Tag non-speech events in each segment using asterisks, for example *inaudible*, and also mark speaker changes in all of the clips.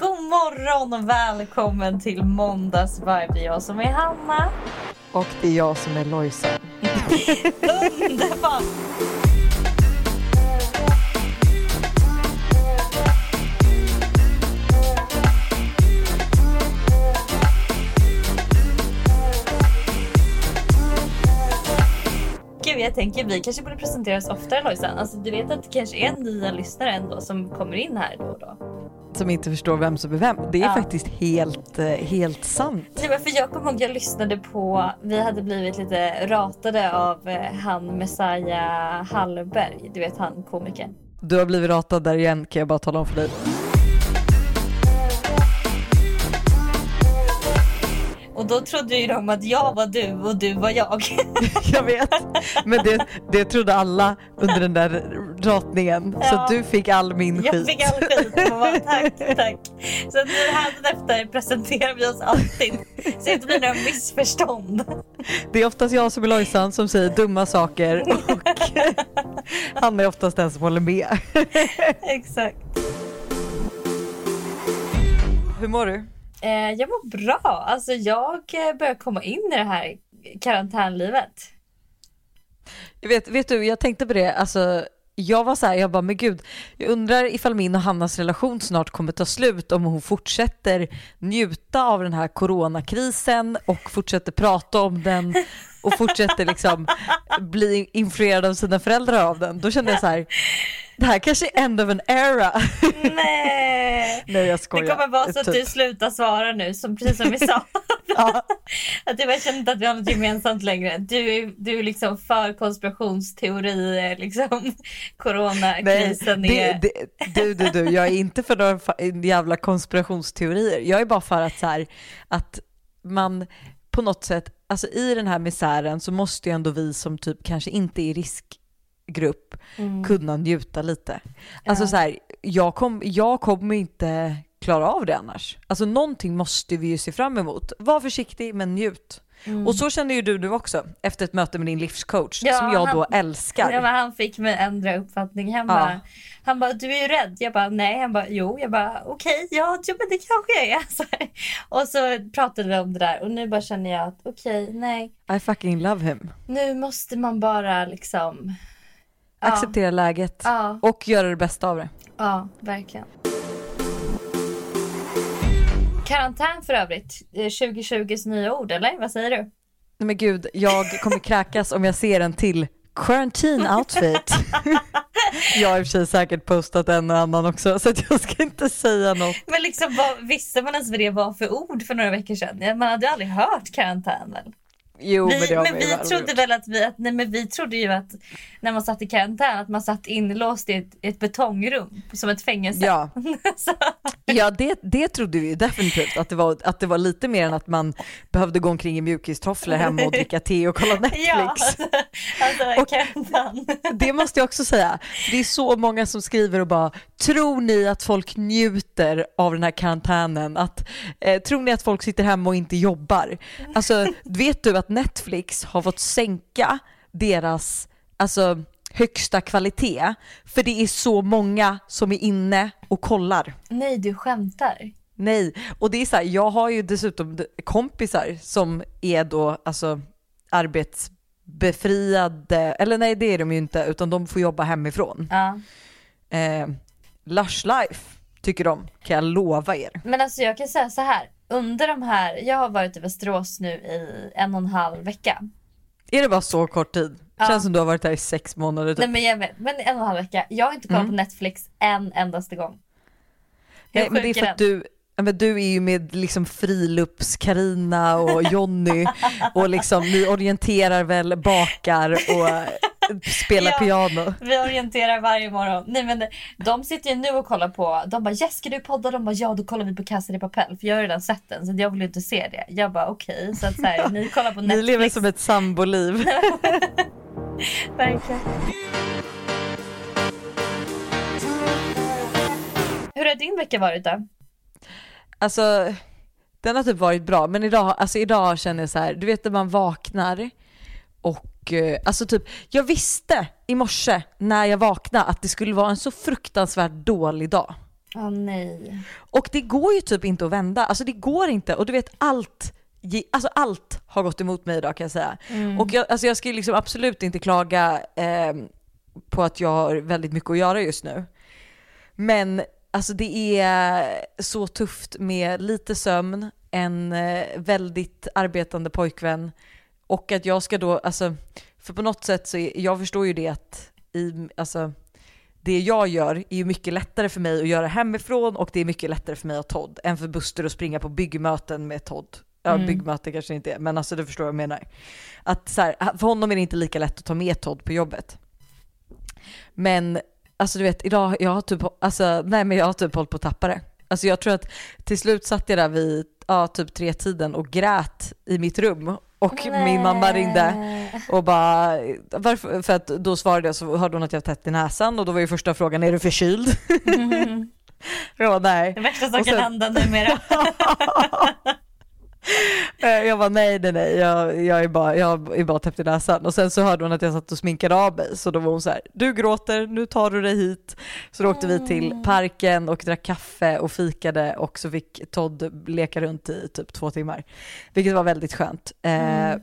Speaker 1: God morgon och välkommen till Måndagsvibe. Det är jag som är Hanna.
Speaker 2: Och det är jag som är Lojsan.
Speaker 1: Underbart! Gud, jag tänker vi kanske borde presentera oss oftare Lojsan. Alltså, du vet att det kanske är nya lyssnare ändå som kommer in här då och då.
Speaker 2: Som inte förstår vem som är vem. Det är
Speaker 1: Ja.
Speaker 2: faktiskt helt, eh, helt sant.
Speaker 1: Nej, för jag kommer ihåg jag lyssnade på, vi hade blivit lite ratade av eh, han Messiah Hallberg, du vet han komikern.
Speaker 2: Du har blivit ratad där igen kan jag bara tala om för dig.
Speaker 1: Och då trodde ju de att jag var du och du var jag. *laughs*
Speaker 2: Jag vet. Men det, det trodde alla under den där ratningen.
Speaker 1: Ja.
Speaker 2: Så du fick all min
Speaker 1: Jag
Speaker 2: skit.
Speaker 1: fick all skit bara tack, tack. Så nu efter presenterar vi oss alltid så det inte blir några missförstånd.
Speaker 2: Det är oftast jag som är Lojsan som säger dumma saker och *laughs* han är oftast den som håller med.
Speaker 1: Exakt.
Speaker 2: Hur mår du?
Speaker 1: Eh, jag mår bra. Alltså jag eh, börjar komma in i det här karantänlivet.
Speaker 2: Jag vet, vet du, jag tänkte på det, alltså jag var så här, jag bara, men gud, jag undrar ifall min och Hannas relation snart kommer ta slut om hon fortsätter njuta av den här coronakrisen och fortsätter prata om den *laughs* och fortsätter liksom bli influerad av sina föräldrar av den. Då kände jag så här, det här kanske är end of an era.
Speaker 1: Nej!
Speaker 2: Nej jag
Speaker 1: Det
Speaker 2: skojar.
Speaker 1: kommer vara så att
Speaker 2: Typ.
Speaker 1: du slutar svara nu, som, precis som vi sa. *laughs*
Speaker 2: Ja,
Speaker 1: Att bara känner inte att vi har något gemensamt längre. Du är, du är liksom för konspirationsteorier, liksom.
Speaker 2: nej,
Speaker 1: Coronakrisen
Speaker 2: det,
Speaker 1: är...
Speaker 2: det, du, du, du, jag är inte för några jävla konspirationsteorier. Jag är bara för att så här, att man på något sätt, alltså i den här misären så måste ju ändå vi som typ kanske inte är i riskgrupp
Speaker 1: Mm.
Speaker 2: kunna njuta lite. Alltså
Speaker 1: Ja.
Speaker 2: så här, jag, kom, jag kommer inte klara av det annars. Alltså någonting måste vi ju se fram emot. Var försiktig men njut.
Speaker 1: Mm.
Speaker 2: Och så känner ju du nu också efter ett möte med din livscoach
Speaker 1: Ja,
Speaker 2: som jag då
Speaker 1: han-
Speaker 2: älskar.
Speaker 1: Ja, men han fick mig ändra uppfattning. Han
Speaker 2: Ja.
Speaker 1: bara, han bara, du är ju rädd. Jag bara, nej. Han bara, jo. Jag bara, okej, ja, jo, men det kanske jag är. *laughs* Så här. Och så pratade vi om det där och nu bara känner jag att okej, nej.
Speaker 2: I fucking love him.
Speaker 1: Nu måste man bara liksom... Ja,
Speaker 2: Acceptera läget
Speaker 1: Ja,
Speaker 2: och göra det bästa av det.
Speaker 1: ja, verkligen. Karantän för övrigt. Eh, 2020s nya ord, eller? Vad säger du?
Speaker 2: Nej men gud, jag kommer kräkas om jag ser en till quarantine outfit. *laughs* jag har i och för sig säkert postat en och annan också så jag ska inte säga något.
Speaker 1: Men liksom, vad, visste man ens vad det var för ord för några veckor sedan? Man hade aldrig hört karantän väl?
Speaker 2: Jo
Speaker 1: Vi,
Speaker 2: men
Speaker 1: men vi trodde
Speaker 2: gjort.
Speaker 1: väl att vi, att, nej men vi trodde ju att när man satt i karantän att man satt inlåst i ett, ett betongrum som ett fängelse.
Speaker 2: Ja, *laughs* ja det, det trodde vi ju definitivt att det, var, att det var lite mer än att man behövde gå omkring i mjukistofflor hemma och dricka te och kolla *laughs* Netflix.
Speaker 1: ja, alltså, alltså
Speaker 2: Och-. *laughs* Det måste jag också säga. Det är så många som skriver och bara, tror ni att folk njuter av den här karantänen? Att, eh, tror ni att folk sitter hemma och inte jobbar? Alltså, vet du att Netflix har fått sänka deras alltså, högsta kvalitet? För det är så många som är inne och kollar.
Speaker 1: Nej, du skämtar.
Speaker 2: Nej, och det är så här, jag har ju dessutom kompisar som är då alltså arbetsbefriade, eller nej det är de ju inte, utan de får jobba hemifrån.
Speaker 1: Ja.
Speaker 2: Eh, lush life tycker de, kan jag lova er.
Speaker 1: Men alltså jag kan säga så här. Under de här, jag har varit i Västerås nu i en och en halv vecka.
Speaker 2: Är det bara så kort tid?
Speaker 1: Ja.
Speaker 2: Känns som du har varit här i sex månader typ.
Speaker 1: Nej men jag vet, men en och en halv vecka. Jag har inte kollat
Speaker 2: Mm.
Speaker 1: på Netflix en endaste gång. Hur
Speaker 2: Nej, men det är för att du, men du är ju med liksom frilups Karina och Jonny *laughs* och liksom ni orienterar väl, bakar och spelar
Speaker 1: Ja.
Speaker 2: piano.
Speaker 1: Vi orienterar varje morgon. Nej men de sitter ju nu och kollar på, de bara yes ska du podda? De bara ja då kollar vi på Casa de Papel för jag har redan sett den så jag vill inte se det. Jag bara okej så att så här, ni kollar på *laughs*
Speaker 2: Ni
Speaker 1: Netflix.
Speaker 2: lever som ett samboliv. *laughs*
Speaker 1: Verkligen. Hur har din vecka varit då?
Speaker 2: Alltså, den har typ varit bra, men idag, alltså idag känner jag så här, du vet när man vaknar och eh, alltså typ, jag visste i morse när jag vaknade att det skulle vara en så fruktansvärt dålig dag.
Speaker 1: Åh nej.
Speaker 2: Och det går ju typ inte att vända, alltså det går inte och du vet allt Alltså allt har gått emot mig idag kan jag säga.
Speaker 1: Mm.
Speaker 2: Och jag, alltså jag ska liksom absolut inte klaga eh, på att jag har väldigt mycket att göra just nu. Men alltså det är så tufft med lite sömn, en eh, väldigt arbetande pojkvän och att jag ska då, alltså, för på något sätt så är, jag förstår ju det att i, alltså, det jag gör är ju mycket lättare för mig att göra hemifrån och det är mycket lättare för mig att Todd än för Buster att springa på byggmöten med Todd. Ja,
Speaker 1: Mm.
Speaker 2: byggmöte kanske inte är, men alltså du förstår vad jag menar. Att så här, för honom är det inte lika lätt att ta med Todd på jobbet. Men alltså du vet, idag, jag har typ, alltså, nej men jag har typ hållit på att tappa det. Alltså jag tror att till slut satt jag där vid ja, typ tre tiden och grät i mitt rum och min mamma ringde och bara, varför? För att då svarade jag så hörde hon att jag var tätt i näsan och då var ju första frågan, är du förkyld?
Speaker 1: Mm. *laughs*
Speaker 2: Nej.
Speaker 1: Det värsta som kan hända numera. *laughs* *laughs*
Speaker 2: Eh, Jag var nej, nej, nej, jag, jag, är bara, jag är bara täppt i näsan. Och sen så hörde hon att jag satt och sminkade av mig, så då var hon så här, du gråter, nu tar du dig hit. Så då åkte vi till parken och drack kaffe och fikade och så fick Todd leka runt i typ två timmar. Vilket var väldigt skönt. Eh,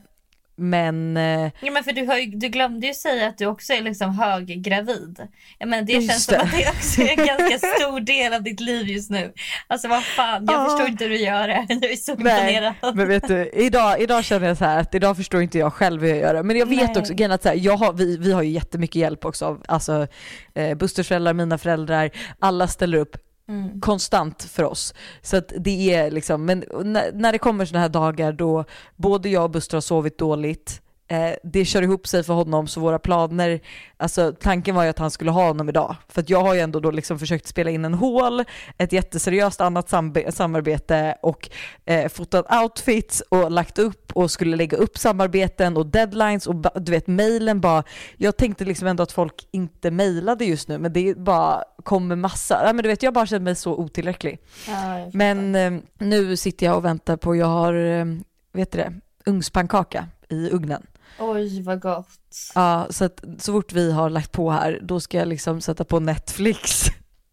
Speaker 2: Men eh,
Speaker 1: Ja men för du, har du glömde ju säga att du också är liksom höggravid. Ja, men det
Speaker 2: Just
Speaker 1: känns som
Speaker 2: det.
Speaker 1: att det också är en ganska *laughs* stor del av ditt liv just nu. Alltså vad fan, jag
Speaker 2: Ja.
Speaker 1: förstår inte hur du gör det. Jag är så imponerad.
Speaker 2: Men vet du, idag, idag känner jag så här att idag förstår inte jag själv hur jag gör det. Men jag vet
Speaker 1: Nej.
Speaker 2: också, att så här, jag har, vi, vi har ju jättemycket hjälp också av alltså, eh, Busters föräldrar, mina föräldrar, alla ställer upp
Speaker 1: Mm.
Speaker 2: konstant för oss. Så att det är liksom, men när, när det kommer sådana här dagar då både jag och Buster har sovit dåligt, eh, det kör ihop sig för honom så våra planer, alltså tanken var ju att han skulle ha honom idag. För att jag har ju ändå då liksom försökt spela in en hål, ett jätteseriöst annat samarbete och eh, fotat outfits och lagt upp och skulle lägga upp samarbeten och deadlines och du vet mejlen bara, jag tänkte liksom ändå att folk inte mejlade just nu men det bara kommer massa, ja, men du vet jag bara känner mig så otillräcklig.
Speaker 1: Ja,
Speaker 2: Men eh, nu sitter jag och väntar på, jag har, eh, vet du det, ugnspannkaka i ugnen.
Speaker 1: Oj vad gott.
Speaker 2: Ja, så att så fort vi har lagt på här, då ska jag liksom sätta på Netflix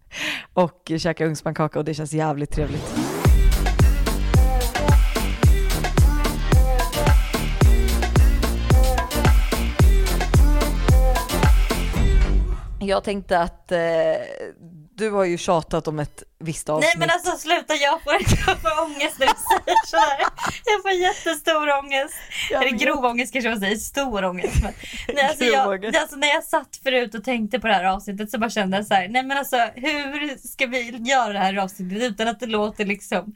Speaker 2: *laughs* och käka ugnspannkaka och det känns jävligt trevligt. Jag tänkte att eh, du har ju tjatat om ett visst avsnitt.
Speaker 1: Nej men alltså sluta, jag får, *laughs* jag får ångest när du säger sådär. Jag får jättestor ångest. Eller grov ångest kanske man säger, stor ångest. Men, nej, alltså, jag, alltså, när jag satt förut och tänkte på det här avsnittet så bara kände jag så här, nej men alltså hur ska vi göra det här avsnittet utan att det låter liksom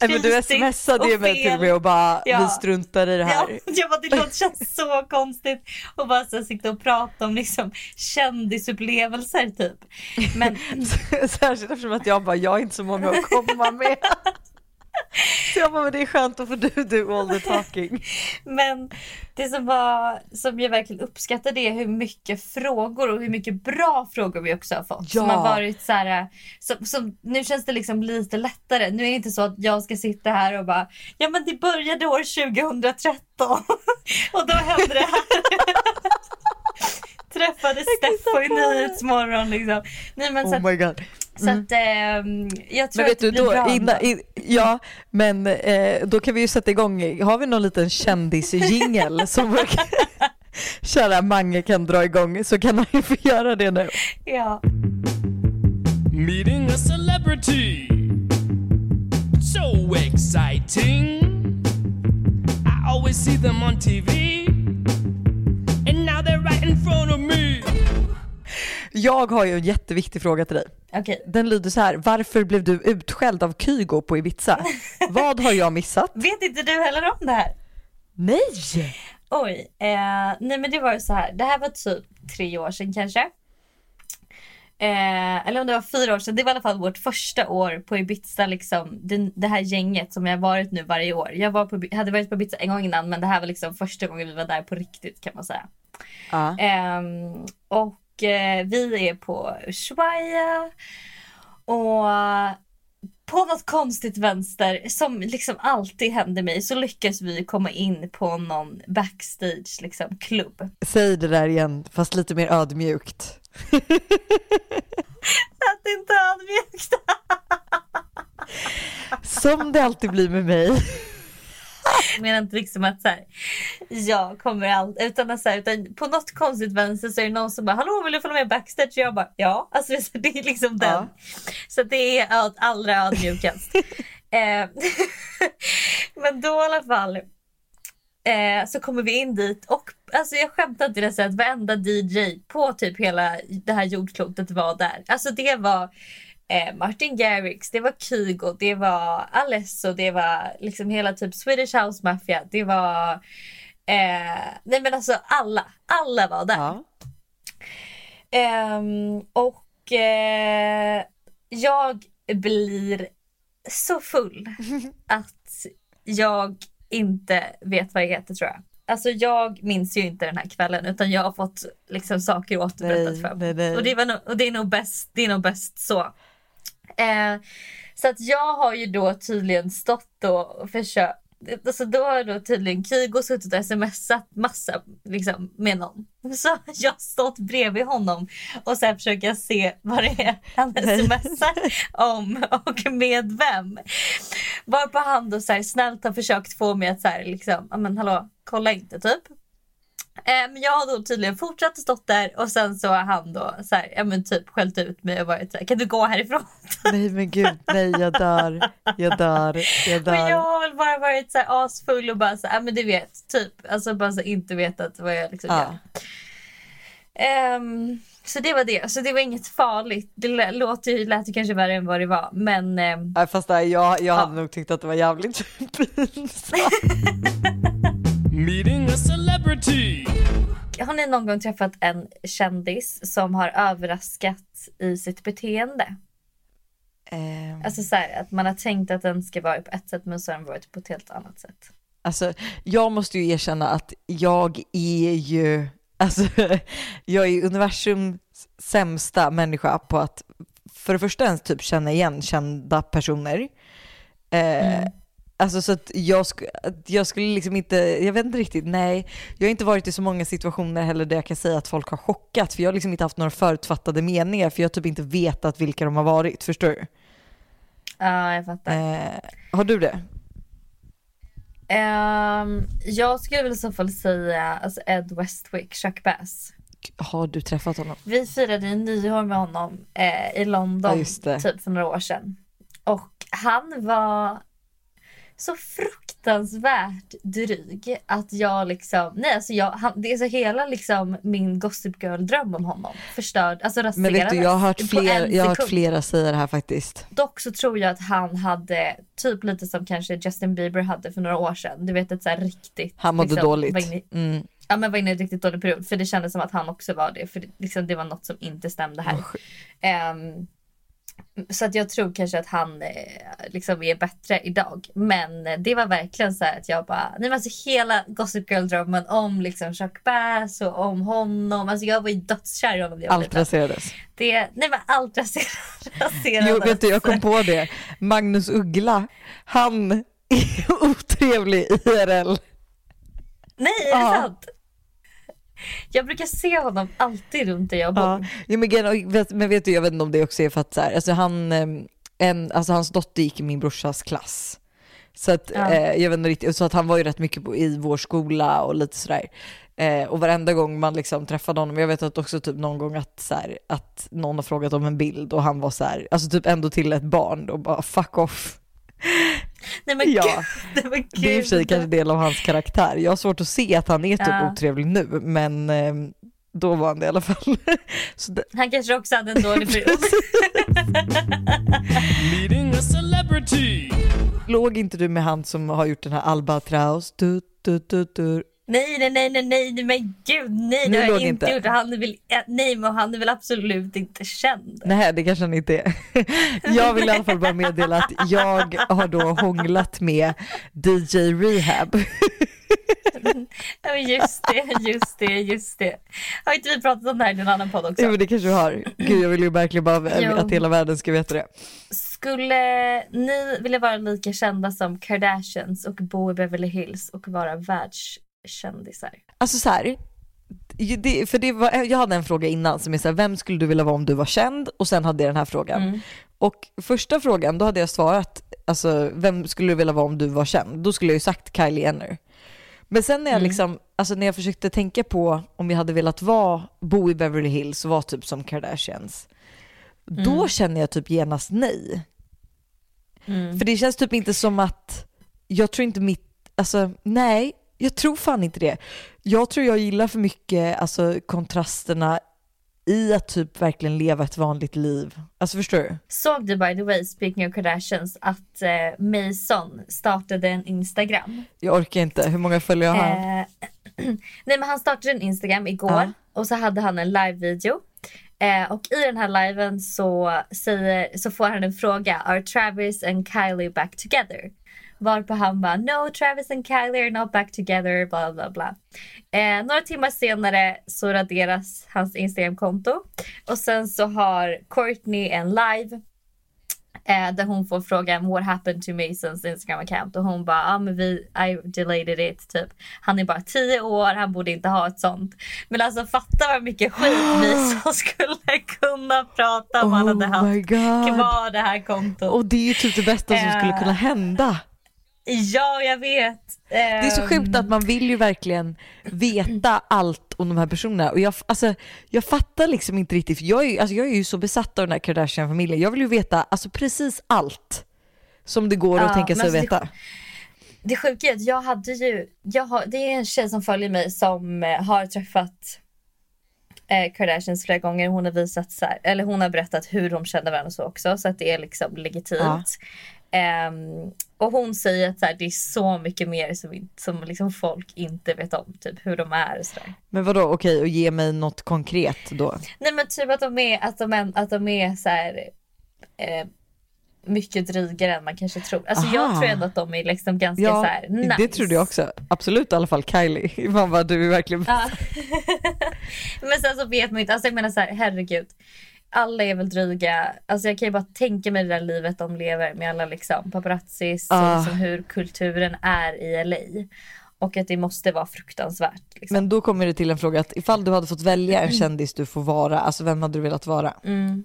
Speaker 2: men du
Speaker 1: skrytigt
Speaker 2: smsade ju
Speaker 1: och
Speaker 2: mig till och med och bara
Speaker 1: Ja.
Speaker 2: vi struntar i det här.
Speaker 1: Ja, jag bara, det låter känns så konstigt att bara så sitta och prata om liksom kändisupplevelser typ. Men *laughs*
Speaker 2: Särskilt eftersom att jag bara, jag har inte så många att komma med. Så jag bara, men det är skönt att få du do all the talking.
Speaker 1: Men det som, var, som jag verkligen uppskattar det är hur mycket frågor och hur mycket bra frågor vi också har fått. Som
Speaker 2: Ja.
Speaker 1: har varit så här, som, som, nu känns det liksom lite lättare. Nu är det inte så att jag ska sitta här och bara, ja men det började år 2013 *laughs* och då hände det här. *laughs* Träffade Steffo i. Nyhetsmorgon liksom. Nej men så att, Så att ehm, jag tror
Speaker 2: Men vet
Speaker 1: att det
Speaker 2: du,
Speaker 1: blir
Speaker 2: då,
Speaker 1: bra
Speaker 2: innan,
Speaker 1: ändå.
Speaker 2: in, ja, men eh, då kan vi ju sätta igång, har vi någon liten kändisjingel *laughs* som kära Mange kan dra igång så kan han ju få göra det nu.
Speaker 1: Ja.
Speaker 3: Meeting a celebrity. So exciting. I always see them on TV. And now they're right in front of me.
Speaker 2: Jag har ju en jätteviktig fråga till dig.
Speaker 1: Okej.
Speaker 2: Den lyder så här, varför blev du utskälld av Kygo på Ibiza? *laughs* Vad har jag missat?
Speaker 1: Vet inte du heller om det här?
Speaker 2: Nej!
Speaker 1: Oj, eh, nej men det var ju så här. Det här var typ tre år sedan kanske. Eh, eller om det var fyra år sedan. Det var i alla fall vårt första år på Ibiza. Liksom, det, det här gänget som jag har varit nu varje år. Jag var på, hade varit på Ibiza en gång innan men det här var liksom första gången vi var där på riktigt kan man säga.
Speaker 2: Ja.
Speaker 1: Ehm, och eh, vi är på Ushuaia. Och på något konstigt vänster som liksom alltid händer mig så lyckas vi komma in på någon backstage liksom klubb.
Speaker 2: Säg det där igen, fast lite mer ödmjukt. *laughs*
Speaker 1: Att inte ödmjukt.
Speaker 2: Som det alltid blir med mig.
Speaker 1: Jag *laughs* menar inte liksom att så här, jag kommer allt utan att så här, utan på något konstigt vänster så är det någon som bara hallå vill du följa med backstage? Och jag bara ja, alltså *laughs* det är liksom den.
Speaker 2: Ja.
Speaker 1: Så det är öd, allra ödmjukast. *laughs* eh, men då i alla fall eh, så kommer vi in dit och alltså jag skämtar inte det varenda DJ på typ hela det här jordklotet var där. Alltså det var eh, Martin Garrix, det var Kygo, det var Alesso, det var liksom hela typ Swedish House Mafia, det var eh, nej men alltså alla, alla var där.
Speaker 2: Ja.
Speaker 1: Ehm, och eh, jag blir så full *laughs* att jag inte vet vad jag heter tror jag. Alltså jag minns ju inte den här kvällen utan jag har fått liksom saker återberättat
Speaker 2: Nej,
Speaker 1: för mig.
Speaker 2: nej.
Speaker 1: Och, det var nog, och det är nog bäst, det är nog bäst så. Eh, så att jag har ju då tydligen stått och försökt Alltså då har då tydligen Kygo suttit och smsat massa liksom, med någon. Så jag har stått bredvid honom och sen försöker jag se vad det är han smsar om och med vem. Varpå han då så här snällt har försökt få mig att så här liksom, men hallå, kolla inte typ. Eh, Men jag har då tydligen fortsatt stått där och sen så har han då så här, ja men typ skällt ut mig och varit så här, kan du gå härifrån? *laughs*
Speaker 2: Nej men gud, nej jag dör, jag dör, jag
Speaker 1: Men jag
Speaker 2: dör.
Speaker 1: har väl bara varit så här asfull och bara så här, ja men du vet, typ, alltså bara så här, inte vetat vad jag liksom
Speaker 2: Ja.
Speaker 1: gör. Ehm, så det var det, så det var inget farligt. Det låter ju, lät ju kanske värre än vad det var, men ehm,
Speaker 2: Nej, fast nej, jag, jag hade
Speaker 1: Ja.
Speaker 2: nog tyckt att det var jävligt *laughs* pinsamt. *laughs*
Speaker 3: Meeting a celebrity.
Speaker 1: har ni någon gång träffat en kändis som har överraskat i sitt beteende?
Speaker 2: Ehm,
Speaker 1: Alltså så här, att man har tänkt att den ska vara på ett sätt men så har den varit på ett helt annat sätt.
Speaker 2: Alltså, jag måste ju erkänna att jag är ju, alltså, *laughs* jag är universums sämsta människa på att för det första ens typ känna igen kända personer. Eh,
Speaker 1: Mm.
Speaker 2: Alltså så att jag, sk- att jag skulle liksom inte, jag vet inte riktigt, nej. Jag har inte varit i så många situationer heller där jag kan säga att folk har chockat för jag har liksom inte haft några förutfattade meningar för jag har typ inte vetat vilka de har varit, förstår du?
Speaker 1: Ja, jag fattar.
Speaker 2: Eh, har du det?
Speaker 1: Ehm, jag skulle väl i så fall säga alltså Ed Westwick, Chuck Bass.
Speaker 2: Har du träffat honom?
Speaker 1: Vi firade ju nyår med honom eh, i London
Speaker 2: Ja,
Speaker 1: typ för några år sedan. Och han var så fruktansvärt dryg att jag liksom, nej alltså jag, han, det är så hela liksom min Gossip Girl-dröm om honom förstörd, alltså raserades.
Speaker 2: Men vet du, jag har hört, fler, jag har hört flera säga det här faktiskt.
Speaker 1: Dock så tror jag att han hade typ lite som kanske Justin Bieber hade för några år sedan. Du vet ett så här riktigt.
Speaker 2: Han mådde
Speaker 1: liksom,
Speaker 2: dåligt. Mm.
Speaker 1: ja men var inne i en riktigt dålig period. För det kändes som att han också var det. För det, liksom, det var något som inte stämde här. Ehm, så att jag tror kanske att han eh, liksom är bättre idag. Men eh, det var verkligen så här att jag bara, nej men alltså hela Gossip Girl-drömmen om liksom Chuck Bass och om honom. Alltså jag var ju dödskär i honom
Speaker 2: Allt raserades.
Speaker 1: Det, nej men allt raserades. *laughs*
Speaker 2: Jo, vet du, jag kom på det. Magnus Uggla, han är *laughs* otrevlig IRL.
Speaker 1: Nej, är det
Speaker 2: Ja.
Speaker 1: sant? Jag brukar se honom alltid runt där jag bor.
Speaker 2: Ja. Jo, men, vet, men vet du, jag vet inte om det också är för att så här, alltså han, eh, en, alltså hans dotter gick i min brorsas klass. Så att,
Speaker 1: Ja.
Speaker 2: eh, jag vet inte riktigt, så att han var ju rätt mycket på, i vår skola och lite sådär. Eh, och varenda gång man liksom träffade honom, jag vet att också typ någon gång att, så här, att någon har frågat om en bild och han var så här, alltså typ ändå till ett barn och bara fuck off.
Speaker 1: Nej men
Speaker 2: Ja.
Speaker 1: gud. *laughs* Nej, men
Speaker 2: Det är i och för sig
Speaker 1: gud.
Speaker 2: kanske del av hans karaktär. Jag har svårt att se att han är typ
Speaker 1: Ja.
Speaker 2: otrevlig nu, men eh, då var han det i alla fall. *laughs* Så det,
Speaker 1: Han kanske också hade en dålig *laughs* period.
Speaker 3: Meeting a celebrity.
Speaker 2: låg inte du med han som har gjort den här Albatraus? Du, du, du, du.
Speaker 1: Nej, nej, nej, nej, nej, men gud, nej, det har jag inte gjort. Han är väl, eh, nej, men han är väl absolut inte känd.
Speaker 2: Nej, det kanske han inte är. *laughs* Jag vill i alla fall bara meddela att jag har då hånglat med DJ Rehab. *laughs*
Speaker 1: Ja, just det, just det, just det. Har inte vi pratat om det här i en annan podd också?
Speaker 2: Jo, det kanske du har. Gud, jag vill ju verkligen bara
Speaker 1: Jo.
Speaker 2: att hela världen ska veta det.
Speaker 1: Skulle ni vilja vara lika kända som Kardashians och bo i Beverly Hills och vara världskändisar?
Speaker 2: Alltså så här, det, för det var, jag hade en fråga innan som är så här, vem skulle du vilja vara om du var känd? Och sen hade jag den här frågan.
Speaker 1: Mm.
Speaker 2: Och första frågan, då hade jag svarat, alltså vem skulle du vilja vara om du var känd? Då skulle jag ju sagt Kylie Jenner. Men sen när jag
Speaker 1: Mm.
Speaker 2: liksom, alltså när jag försökte tänka på om jag hade velat vara, bo i Beverly Hills och vara typ som Kardashians, då
Speaker 1: Mm.
Speaker 2: känner jag typ genast nej.
Speaker 1: Mm.
Speaker 2: För det känns typ inte som att, jag tror inte mitt, alltså nej, jag tror fan inte det. Jag tror jag gillar för mycket alltså, kontrasterna i att typ verkligen leva ett vanligt liv. Alltså förstår du?
Speaker 1: Såg du by the way, speaking of Kardashians, att eh, Mason startade en Instagram?
Speaker 2: Jag orkar inte, hur många följare har han?
Speaker 1: Eh, *clears throat* nej men han startade en Instagram igår
Speaker 2: Ja.
Speaker 1: och så hade han en live-video. Eh, och i den här liven så, säger, så får han en fråga. Are Travis and Kylie back together? Varpå han bara no Travis and Kylie are not back together bla bla bla. Eh, några timmar senare så raderas hans Instagramkonto. Och sen så har Courtney en live Eh, där hon får frågan what happened to Masons Instagram account och hon bara ja ah, men vi I deleted it typ. Han är bara 10 år, han borde inte ha ett sånt. Men alltså fatta vad mycket skit Mason *gasps* skulle kunna prata om han hade
Speaker 2: Oh
Speaker 1: haft kvar det här kontot.
Speaker 2: Och det är ju typ det bästa som skulle kunna hända.
Speaker 1: Ja jag vet.
Speaker 2: Det är så sjukt att man vill ju verkligen veta allt om de här personerna. Och jag, alltså, jag fattar liksom inte riktigt, jag är, alltså, jag är ju så besatt av den här Kardashian-familjen. Jag vill ju veta alltså, precis allt som det går att
Speaker 1: Ja,
Speaker 2: tänka sig att
Speaker 1: alltså,
Speaker 2: veta.
Speaker 1: Det sjuka är att jag hade ju, jag har, det är en tjej som följer mig som eh, har träffat eh, Kardashians flera gånger. Hon har visat så här, eller hon har berättat hur de känner varandra och så också så att det är liksom legitimt. Ehm, och hon säger att så här, det är så mycket mer som, som liksom folk inte vet om, typ hur de är och sådär.
Speaker 2: Men vadå, okej, och ge mig något konkret då?
Speaker 1: Nej men typ att de är, att de är, att de är så här, eh, mycket drygare än man kanske tror. Alltså jag
Speaker 2: Aha.
Speaker 1: tror ändå att de är liksom ganska
Speaker 2: Ja,
Speaker 1: så här nice.
Speaker 2: det trodde jag också. Absolut i alla fall Kylie. *laughs* Man bara, du är verkligen...
Speaker 1: Ja. *laughs* Men sen så vet man inte, alltså jag menar så här, herregud. Alla är väl dryga, alltså jag kan ju bara tänka mig det där livet de lever med alla liksom paparazzis
Speaker 2: Ah.
Speaker 1: och liksom hur kulturen är i LA. Och att det måste vara fruktansvärt. Liksom.
Speaker 2: Men då kommer det till en fråga att ifall du hade fått välja en kändis du får vara, alltså vem hade du velat vara?
Speaker 1: Mm.